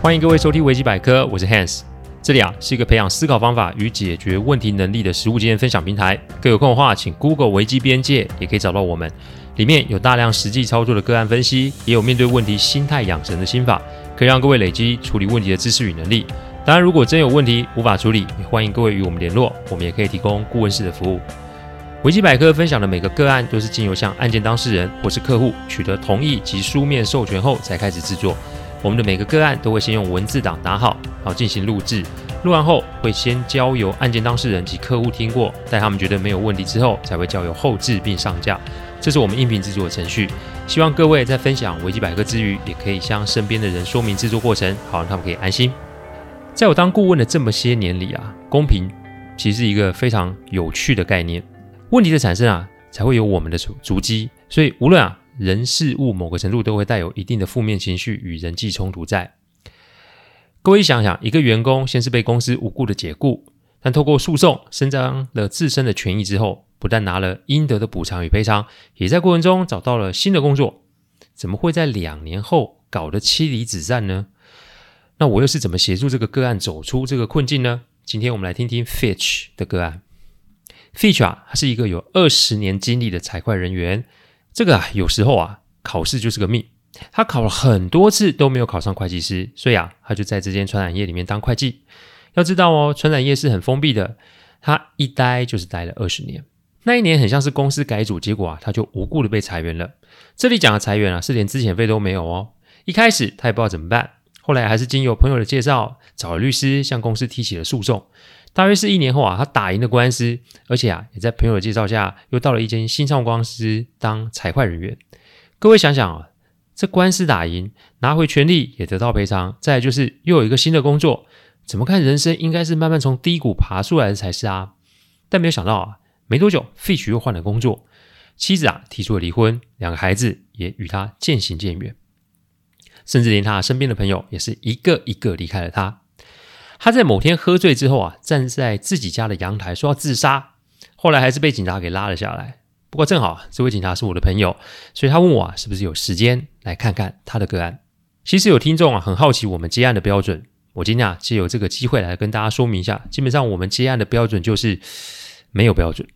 欢迎各位收听维基百科，我是 Hans。这里啊是一个培养思考方法与解决问题能力的实务经验分享平台。各有空的话，请 Google 维基边界，也可以找到我们。里面有大量实际操作的个案分析，也有面对问题心态养成的心法，可以让各位累积处理问题的知识与能力。当然，如果真有问题无法处理，也欢迎各位与我们联络，我们也可以提供顾问式的服务。维基百科分享的每个个案都是经由向案件当事人或是客户取得同意及书面授权后才开始制作。我们的每个个案都会先用文字档打好，然后进行录制。录完后会先交由案件当事人及客户听过，待他们觉得没有问题之后，才会交由后制并上架。这是我们音频制作的程序。希望各位在分享维基百科之余，也可以向身边的人说明制作过程，好让他们可以安心。在我当顾问的这么些年里啊，公平其实是一个非常有趣的概念。问题的产生啊，才会有我们的足足迹。所以，无论啊人事物某个程度都会带有一定的负面情绪与人际冲突在。各位想想，一个员工先是被公司无故的解雇，但透过诉讼伸张了自身的权益之后，不但拿了应得的补偿与赔偿，也在过程中找到了新的工作。怎么会在两年后搞得妻离子散呢？那我又是怎么协助这个个案走出这个困境呢？今天我们来听听 Fitch 的个案。Fitch 啊，他是一个有二十年经历的财会人员。这个啊，有时候啊，考试就是个命。他考了很多次都没有考上会计师，所以啊，他就在这间传染业里面当会计。要知道哦，传染业是很封闭的，他一待就是待了二十年。那一年很像是公司改组，结果啊，他就无故的被裁员了。这里讲的裁员啊，是连资遣费都没有哦。一开始他也不知道怎么办，后来还是经由朋友的介绍，找了律师向公司提起了诉讼。大约是一年后啊，他打赢了官司，而且啊，也在朋友的介绍下，又到了一间新创公司当财会人员。各位想想啊，这官司打赢，拿回权利，也得到赔偿，再就是又有一个新的工作，怎么看人生应该是慢慢从低谷爬出来的才是啊。但没有想到啊，没多久，Fitch 又换了工作，妻子啊提出了离婚，两个孩子也与他渐行渐远，甚至连他身边的朋友也是一个一个离开了他。他在某天喝醉之后啊，站在自己家的阳台说要自杀，后来还是被警察给拉了下来。不过正好这位警察是我的朋友，所以他问我啊，是不是有时间来看看他的个案。其实有听众啊很好奇我们接案的标准，我今天啊借由这个机会来跟大家说明一下。基本上我们接案的标准就是没有标准，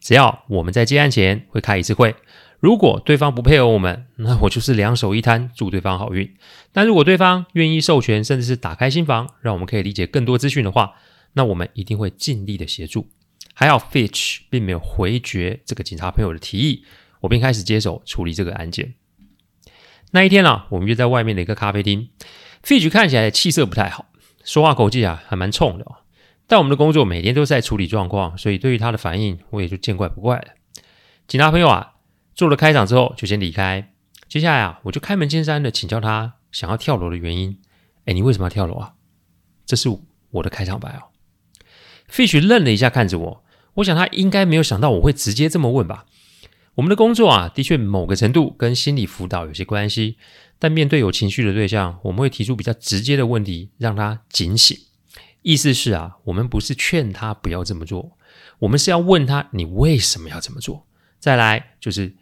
只要我们在接案前会开一次会。如果对方不配合我们，那我就是两手一摊，祝对方好运。但如果对方愿意授权，甚至是打开心房，让我们可以理解更多资讯的话，那我们一定会尽力的协助。还好，Fitch 并没有回绝这个警察朋友的提议，我便开始接手处理这个案件。那一天啊，我们约在外面的一个咖啡厅，Fitch 看起来气色不太好，说话口气啊还蛮冲的。但我们的工作每天都在处理状况，所以对于他的反应，我也就见怪不怪了。警察朋友啊。做了开场之后，就先离开。接下来啊，我就开门见山的请教他想要跳楼的原因。哎，你为什么要跳楼啊？这是我的开场白哦。Fish 愣了一下，看着我。我想他应该没有想到我会直接这么问吧。我们的工作啊，的确某个程度跟心理辅导有些关系。但面对有情绪的对象，我们会提出比较直接的问题，让他警醒。意思是啊，我们不是劝他不要这么做，我们是要问他你为什么要这么做。再来就是。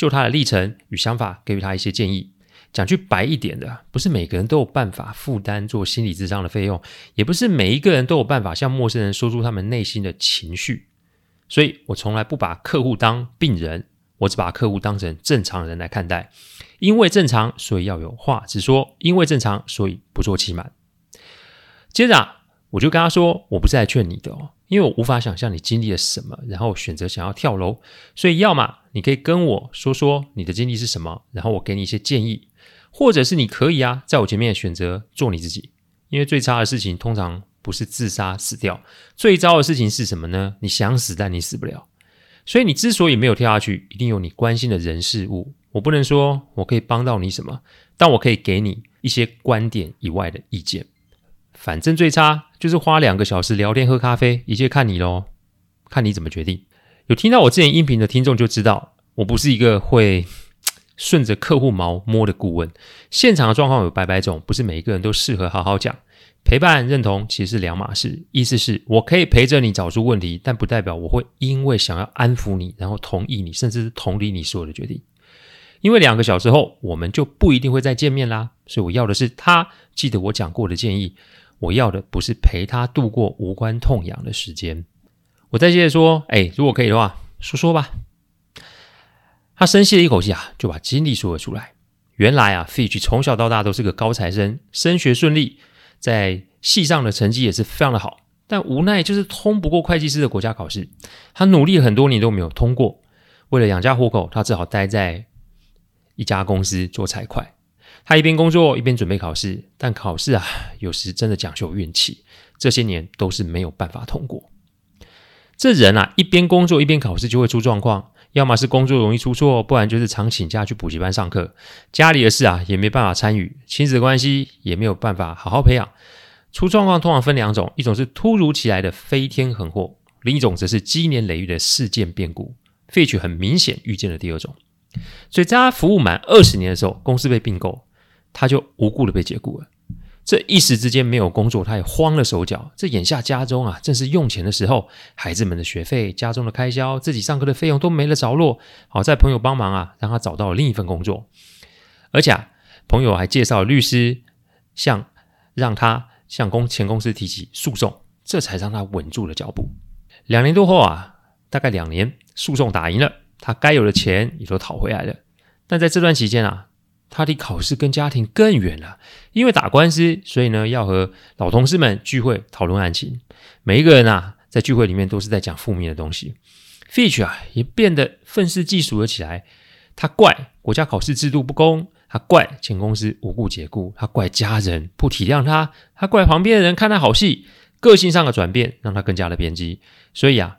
就他的历程与想法，给予他一些建议。讲句白一点的，不是每个人都有办法负担做心理咨商的费用，也不是每一个人都有办法向陌生人说出他们内心的情绪。所以我从来不把客户当病人，我只把客户当成正常人来看待。因为正常，所以要有话直说；因为正常，所以不做欺瞒。接着，我就跟他说：“我不是来劝你的哦。”因为我无法想象你经历了什么，然后选择想要跳楼，所以要么你可以跟我说说你的经历是什么，然后我给你一些建议，或者是你可以啊，在我前面选择做你自己。因为最差的事情通常不是自杀死掉，最糟的事情是什么呢？你想死，但你死不了。所以你之所以没有跳下去，一定有你关心的人事物。我不能说我可以帮到你什么，但我可以给你一些观点以外的意见。反正最差就是花两个小时聊天喝咖啡，一切看你喽，看你怎么决定。有听到我之前音频的听众就知道，我不是一个会顺着客户毛摸的顾问。现场的状况有百百种，不是每一个人都适合好好讲。陪伴认同其实是两码事，意思是我可以陪着你找出问题，但不代表我会因为想要安抚你，然后同意你，甚至是同理你所有的决定。因为两个小时后我们就不一定会再见面啦。所以我要的是他记得我讲过的建议，我要的不是陪他度过无关痛痒的时间。我再接着说，哎，如果可以的话，说说吧。他深吸了一口气啊，就把经历说了出来。原来啊，Fitch 从小到大都是个高材生，升学顺利，在系上的成绩也是非常的好。但无奈就是通不过会计师的国家考试，他努力很多年都没有通过。为了养家糊口，他只好待在一家公司做财会。他一边工作一边准备考试，但考试啊，有时真的讲究运气，这些年都是没有办法通过。这人啊，一边工作一边考试就会出状况，要么是工作容易出错，不然就是常请假去补习班上课。家里的事啊，也没办法参与，亲子关系也没有办法好好培养。出状况通常分两种，一种是突如其来的飞天横祸，另一种则是积年累月的事件变故。Fitch 很明显遇见了第二种，所以在他服务满二十年的时候，公司被并购，他就无故的被解雇了。这一时之间没有工作，他也慌了手脚。这眼下家中啊，正是用钱的时候，孩子们的学费、家中的开销、自己上课的费用都没了着落。好在朋友帮忙啊，让他找到了另一份工作，而且啊，朋友还介绍律师，向让他向公前公司提起诉讼，这才让他稳住了脚步。两年多后啊，大概两年，诉讼打赢了，他该有的钱也都讨回来了。但在这段期间啊。他离考试跟家庭更远了，因为打官司，所以呢要和老同事们聚会讨论案情。每一个人啊，在聚会里面都是在讲负面的东西。Fitch 啊，也变得愤世嫉俗了起来。他怪国家考试制度不公，他怪前公司无故解雇，他怪家人不体谅他，他怪旁边的人看他好戏。个性上的转变让他更加的偏激。所以啊，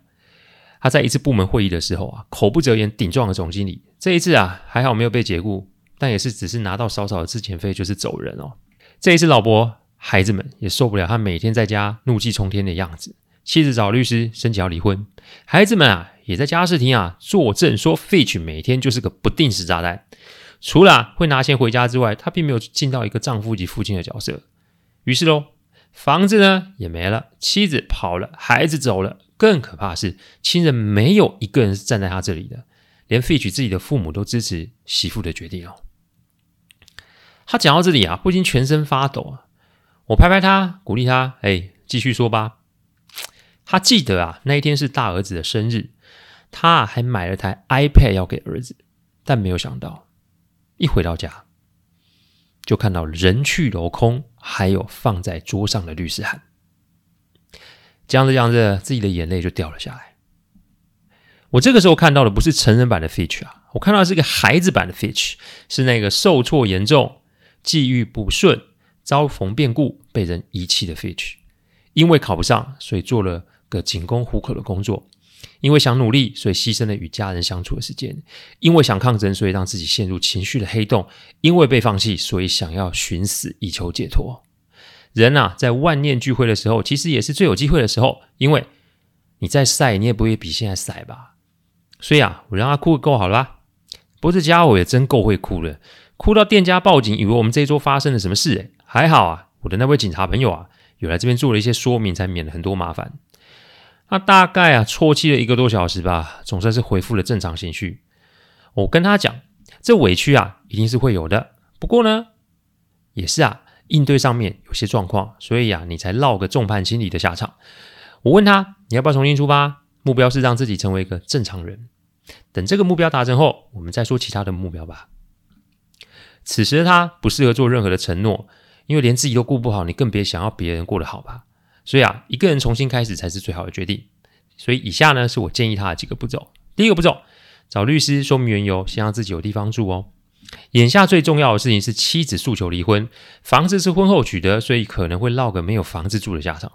他在一次部门会议的时候啊，口不择言顶撞了总经理。这一次啊，还好没有被解雇。但也是只是拿到少少的资遣费，就是走人哦。这一次，老伯孩子们也受不了他每天在家怒气冲天的样子。妻子找律师申请要离婚，孩子们啊也在家事庭啊作证说，Fitch 每天就是个不定时炸弹。除了、啊、会拿钱回家之外，他并没有尽到一个丈夫及父亲的角色。于是喽，房子呢也没了，妻子跑了，孩子走了，更可怕的是，亲人没有一个人是站在他这里的，连 Fitch 自己的父母都支持媳妇的决定哦。他讲到这里啊，不禁全身发抖啊！我拍拍他，鼓励他：“哎，继续说吧。”他记得啊，那一天是大儿子的生日，他还买了台 iPad 要给儿子，但没有想到，一回到家就看到人去楼空，还有放在桌上的律师函。讲着讲着，自己的眼泪就掉了下来。我这个时候看到的不是成人版的 Fitch 啊，我看到的是个孩子版的 Fitch，是那个受挫严重。际遇不顺，遭逢变故，被人遗弃的 Fitch，因为考不上，所以做了个仅供糊口的工作；因为想努力，所以牺牲了与家人相处的时间；因为想抗争，所以让自己陷入情绪的黑洞；因为被放弃，所以想要寻死以求解脱。人啊，在万念俱灰的时候，其实也是最有机会的时候，因为你再晒，你也不会比现在晒吧。所以啊，我让他哭够好了？不过这家伙也真够会哭的。哭到店家报警，以为我们这一桌发生了什么事。诶，还好啊，我的那位警察朋友啊，有来这边做了一些说明，才免了很多麻烦。那大概啊，啜泣了一个多小时吧，总算是恢复了正常情绪。我跟他讲，这委屈啊，一定是会有的。不过呢，也是啊，应对上面有些状况，所以啊，你才落个众叛亲离的下场。我问他，你要不要重新出发？目标是让自己成为一个正常人。等这个目标达成后，我们再说其他的目标吧。此时的他不适合做任何的承诺，因为连自己都顾不好，你更别想要别人过得好吧。所以啊，一个人重新开始才是最好的决定。所以以下呢，是我建议他的几个步骤。第一个步骤，找律师说明缘由，先让自己有地方住哦。眼下最重要的事情是妻子诉求离婚，房子是婚后取得，所以可能会落个没有房子住的下场。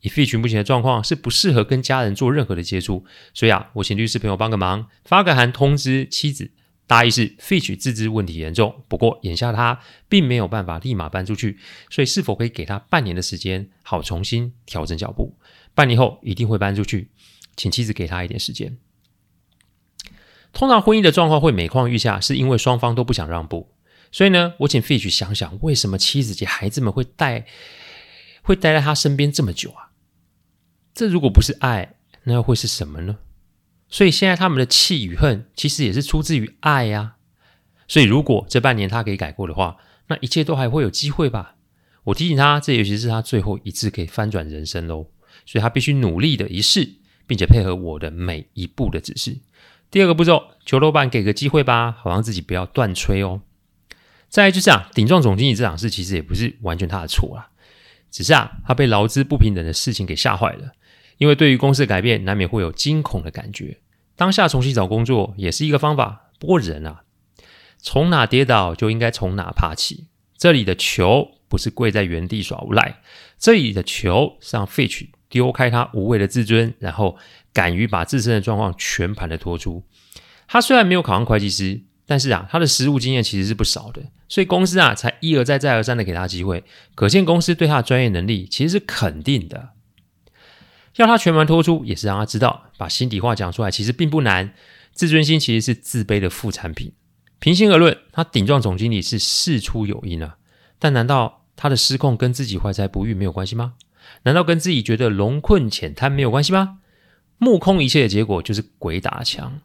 以 f i t 目前的状况是不适合跟家人做任何的接触，所以啊，我请律师朋友帮个忙，发个函通知妻子。大意是，Fitch 自知问题严重，不过眼下他并没有办法立马搬出去，所以是否可以给他半年的时间，好重新调整脚步？半年后一定会搬出去，请妻子给他一点时间。通常婚姻的状况会每况愈下，是因为双方都不想让步。所以呢，我请 Fitch 想想，为什么妻子及孩子们会待会待在他身边这么久啊？这如果不是爱，那又会是什么呢？所以现在他们的气与恨，其实也是出自于爱呀。所以如果这半年他可以改过的话，那一切都还会有机会吧。我提醒他，这尤其是他最后一次可以翻转人生喽，所以他必须努力的一试，并且配合我的每一步的指示。第二个步骤，求老板给个机会吧，好让自己不要断吹哦。再来就是啊，顶撞总经理这档事其实也不是完全他的错啦，只是啊，他被劳资不平等的事情给吓坏了。因为对于公司的改变，难免会有惊恐的感觉。当下重新找工作也是一个方法。不过人啊，从哪跌倒就应该从哪爬起。这里的球不是跪在原地耍无赖，这里的球是让 Fitch 丢开他无谓的自尊，然后敢于把自身的状况全盘的托出。他虽然没有考上会计师。但是啊，他的实务经验其实是不少的，所以公司啊才一而再、再而三的给他机会，可见公司对他的专业能力其实是肯定的。要他全盘托出，也是让他知道，把心底话讲出来其实并不难。自尊心其实是自卑的副产品。平心而论，他顶撞总经理是事出有因啊，但难道他的失控跟自己怀才不遇没有关系吗？难道跟自己觉得龙困浅滩没有关系吗？目空一切的结果就是鬼打墙。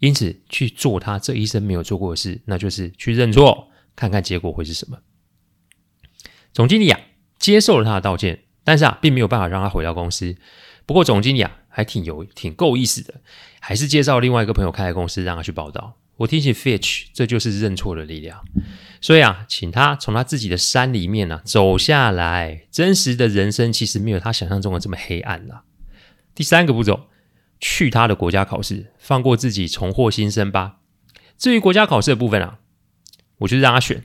因此，去做他这一生没有做过的事，那就是去认错，看看结果会是什么。总经理啊，接受了他的道歉，但是啊，并没有办法让他回到公司。不过，总经理啊，还挺有挺够意思的，还是介绍另外一个朋友开的公司让他去报道。我提醒 Fitch，这就是认错的力量。所以啊，请他从他自己的山里面啊走下来。真实的人生其实没有他想象中的这么黑暗了。第三个步骤。去他的国家考试，放过自己，重获新生吧。至于国家考试的部分啊，我就是让他选。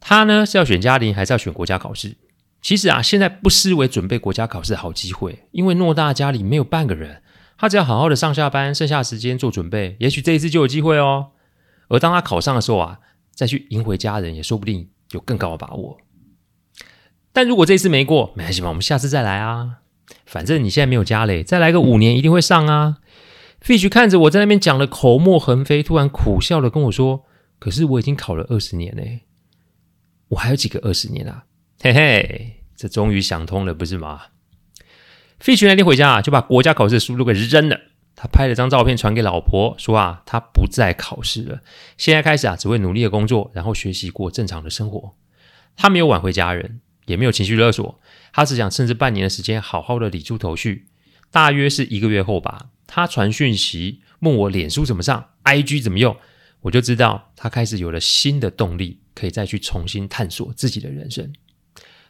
他呢是要选嘉陵，还是要选国家考试？其实啊，现在不失为准备国家考试的好机会，因为诺大家里没有半个人，他只要好好的上下班，剩下的时间做准备，也许这一次就有机会哦。而当他考上的时候啊，再去赢回家人，也说不定有更高的把握。但如果这一次没过，没关系嘛，我们下次再来啊。反正你现在没有家嘞，再来个五年一定会上啊！Fitch 看着我在那边讲的口沫横飞，突然苦笑的跟我说：“可是我已经考了二十年嘞，我还有几个二十年啊？”嘿嘿，这终于想通了，不是吗？Fitch 那天回家啊，就把国家考试的书都给扔了。他拍了张照片传给老婆，说啊，他不再考试了，现在开始啊，只会努力的工作，然后学习过正常的生活。他没有挽回家人，也没有情绪勒索。他只想趁这半年的时间好好的理出头绪。大约是一个月后吧，他传讯息问我脸书怎么上，IG 怎么用，我就知道他开始有了新的动力，可以再去重新探索自己的人生。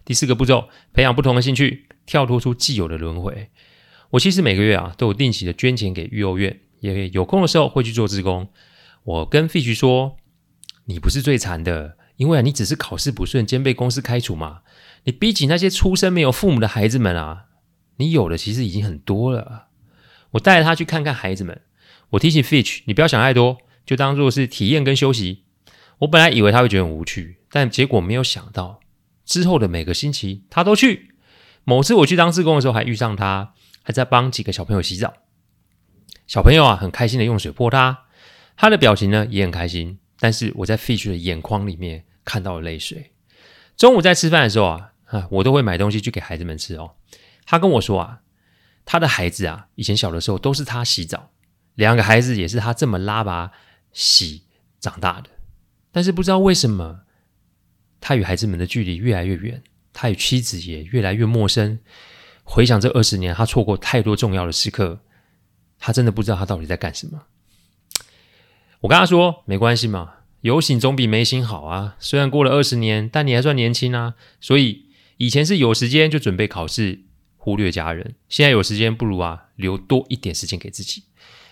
第四个步骤，培养不同的兴趣，跳脱出既有的轮回。我其实每个月啊都有定期的捐钱给育幼院，也有空的时候会去做志工。我跟 Fitch 说：“你不是最惨的，因为你只是考试不顺，兼被公司开除嘛。”你比起那些出生没有父母的孩子们啊，你有的其实已经很多了。我带着他去看看孩子们。我提醒 Fitch，你不要想太多，就当做是体验跟休息。我本来以为他会觉得很无趣，但结果没有想到，之后的每个星期他都去。某次我去当志工的时候，还遇上他，还在帮几个小朋友洗澡。小朋友啊，很开心的用水泼他，他的表情呢也很开心。但是我在 Fish 的眼眶里面看到了泪水。中午在吃饭的时候啊，啊，我都会买东西去给孩子们吃哦。他跟我说啊，他的孩子啊，以前小的时候都是他洗澡，两个孩子也是他这么拉拔洗长大的。但是不知道为什么，他与孩子们的距离越来越远，他与妻子也越来越陌生。回想这二十年，他错过太多重要的时刻，他真的不知道他到底在干什么。我跟他说，没关系嘛。有醒总比没醒好啊！虽然过了二十年，但你还算年轻啊。所以以前是有时间就准备考试，忽略家人；现在有时间，不如啊留多一点时间给自己，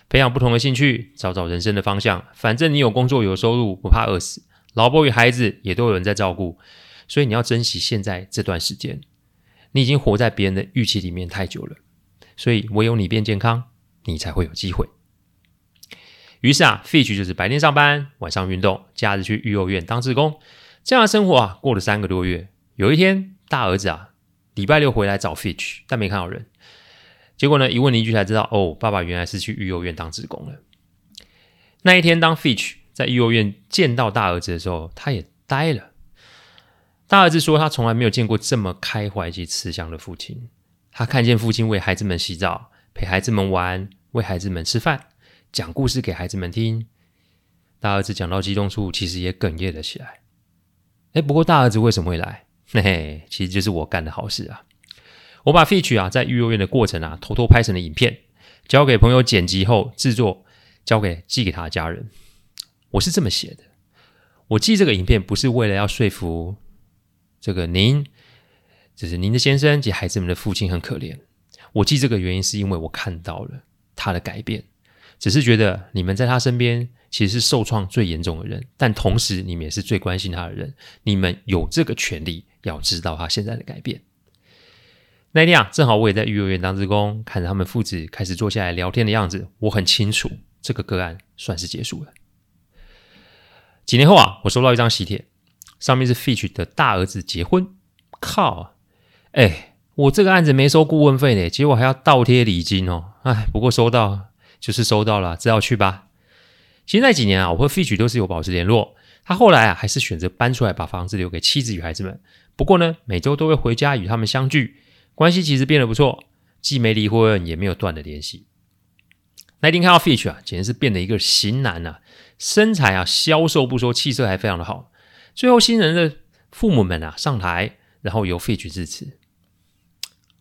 培养不同的兴趣，找找人生的方向。反正你有工作有收入，不怕饿死，老婆与孩子也都有人在照顾，所以你要珍惜现在这段时间。你已经活在别人的预期里面太久了，所以唯有你变健康，你才会有机会。于是啊，Fitch 就是白天上班，晚上运动，假日去育幼院当志工，这样的生活啊，过了三个多月。有一天，大儿子啊，礼拜六回来找 Fitch，但没看到人。结果呢，一问邻居才知道，哦，爸爸原来是去育幼院当志工了。那一天，当 Fitch 在育幼院见到大儿子的时候，他也呆了。大儿子说，他从来没有见过这么开怀及慈祥的父亲。他看见父亲为孩子们洗澡，陪孩子们玩，为孩子们吃饭。讲故事给孩子们听，大儿子讲到激动处，其实也哽咽了起来。哎，不过大儿子为什么会来？嘿嘿，其实就是我干的好事啊！我把 Fitch 啊在育幼院的过程啊偷偷拍成了影片，交给朋友剪辑后制作，交给寄给他的家人。我是这么写的：我寄这个影片不是为了要说服这个您，就是您的先生及孩子们的父亲很可怜。我寄这个原因是因为我看到了他的改变。只是觉得你们在他身边其实是受创最严重的人，但同时你们也是最关心他的人，你们有这个权利要知道他现在的改变。那天啊，正好我也在育幼院当职工，看着他们父子开始坐下来聊天的样子，我很清楚这个个案算是结束了。几年后啊，我收到一张喜帖，上面是 Fitch 的大儿子结婚。靠！哎，我这个案子没收顾问费呢，结果还要倒贴礼金哦。哎，不过收到。就是收到了，只好去吧。其实那几年啊，我和 Fitch 都是有保持联络。他后来啊，还是选择搬出来，把房子留给妻子与孩子们。不过呢，每周都会回家与他们相聚，关系其实变得不错，既没离婚，也没有断的联系。那一天看到 Fitch 啊，简直是变得一个型男啊，身材啊消瘦不说，气色还非常的好。最后新人的父母们啊上台，然后由 Fitch 致辞。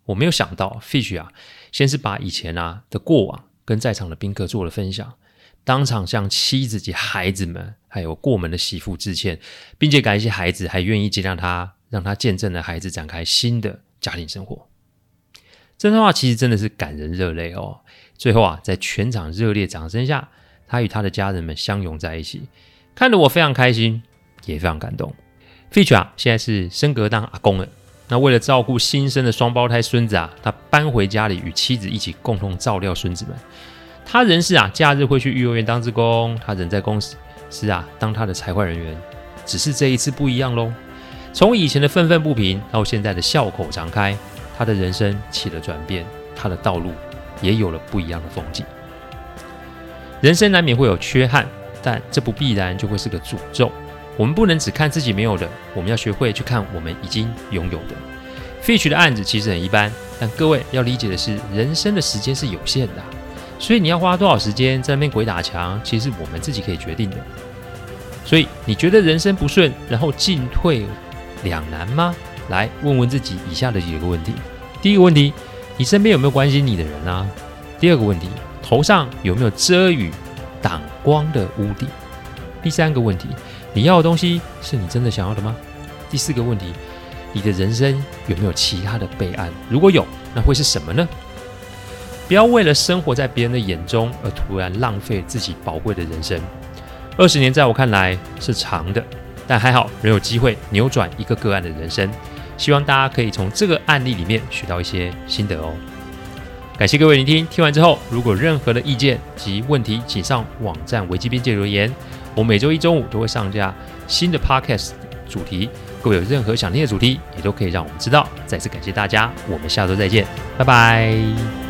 我没有想到 Fitch 啊，先是把以前啊的过往。跟在场的宾客做了分享，当场向妻子及孩子们，还有过门的媳妇致歉，并且感谢孩子还愿意接纳他，让他见证了孩子展开新的家庭生活。这段话其实真的是感人热泪哦。最后啊，在全场热烈掌声下，他与他的家人们相拥在一起，看得我非常开心，也非常感动。Fitch 啊，现在是升格当阿公了。那为了照顾新生的双胞胎孙子啊，他搬回家里与妻子一起共同照料孙子们。他仍是啊，假日会去育幼院当志工，他仍在公司是啊，当他的财会人员。只是这一次不一样喽，从以前的愤愤不平到现在的笑口常开，他的人生起了转变，他的道路也有了不一样的风景。人生难免会有缺憾，但这不必然就会是个诅咒。我们不能只看自己没有的，我们要学会去看我们已经拥有的。Fitch 的案子其实很一般，但各位要理解的是，人生的时间是有限的，所以你要花多少时间在那边鬼打墙，其实是我们自己可以决定的。所以你觉得人生不顺，然后进退两难吗？来问问自己以下的几个问题：第一个问题，你身边有没有关心你的人啊？第二个问题，头上有没有遮雨挡光的屋顶？第三个问题。你要的东西是你真的想要的吗？第四个问题，你的人生有没有其他的备案？如果有，那会是什么呢？不要为了生活在别人的眼中而突然浪费自己宝贵的人生。二十年在我看来是长的，但还好仍有机会扭转一个个案的人生。希望大家可以从这个案例里面学到一些心得哦。感谢各位聆听，听完之后如果任何的意见及问题，请上网站维基边界留言。我每周一中午都会上架新的 podcast 主题，各位有任何想听的主题，也都可以让我们知道。再次感谢大家，我们下周再见，拜拜。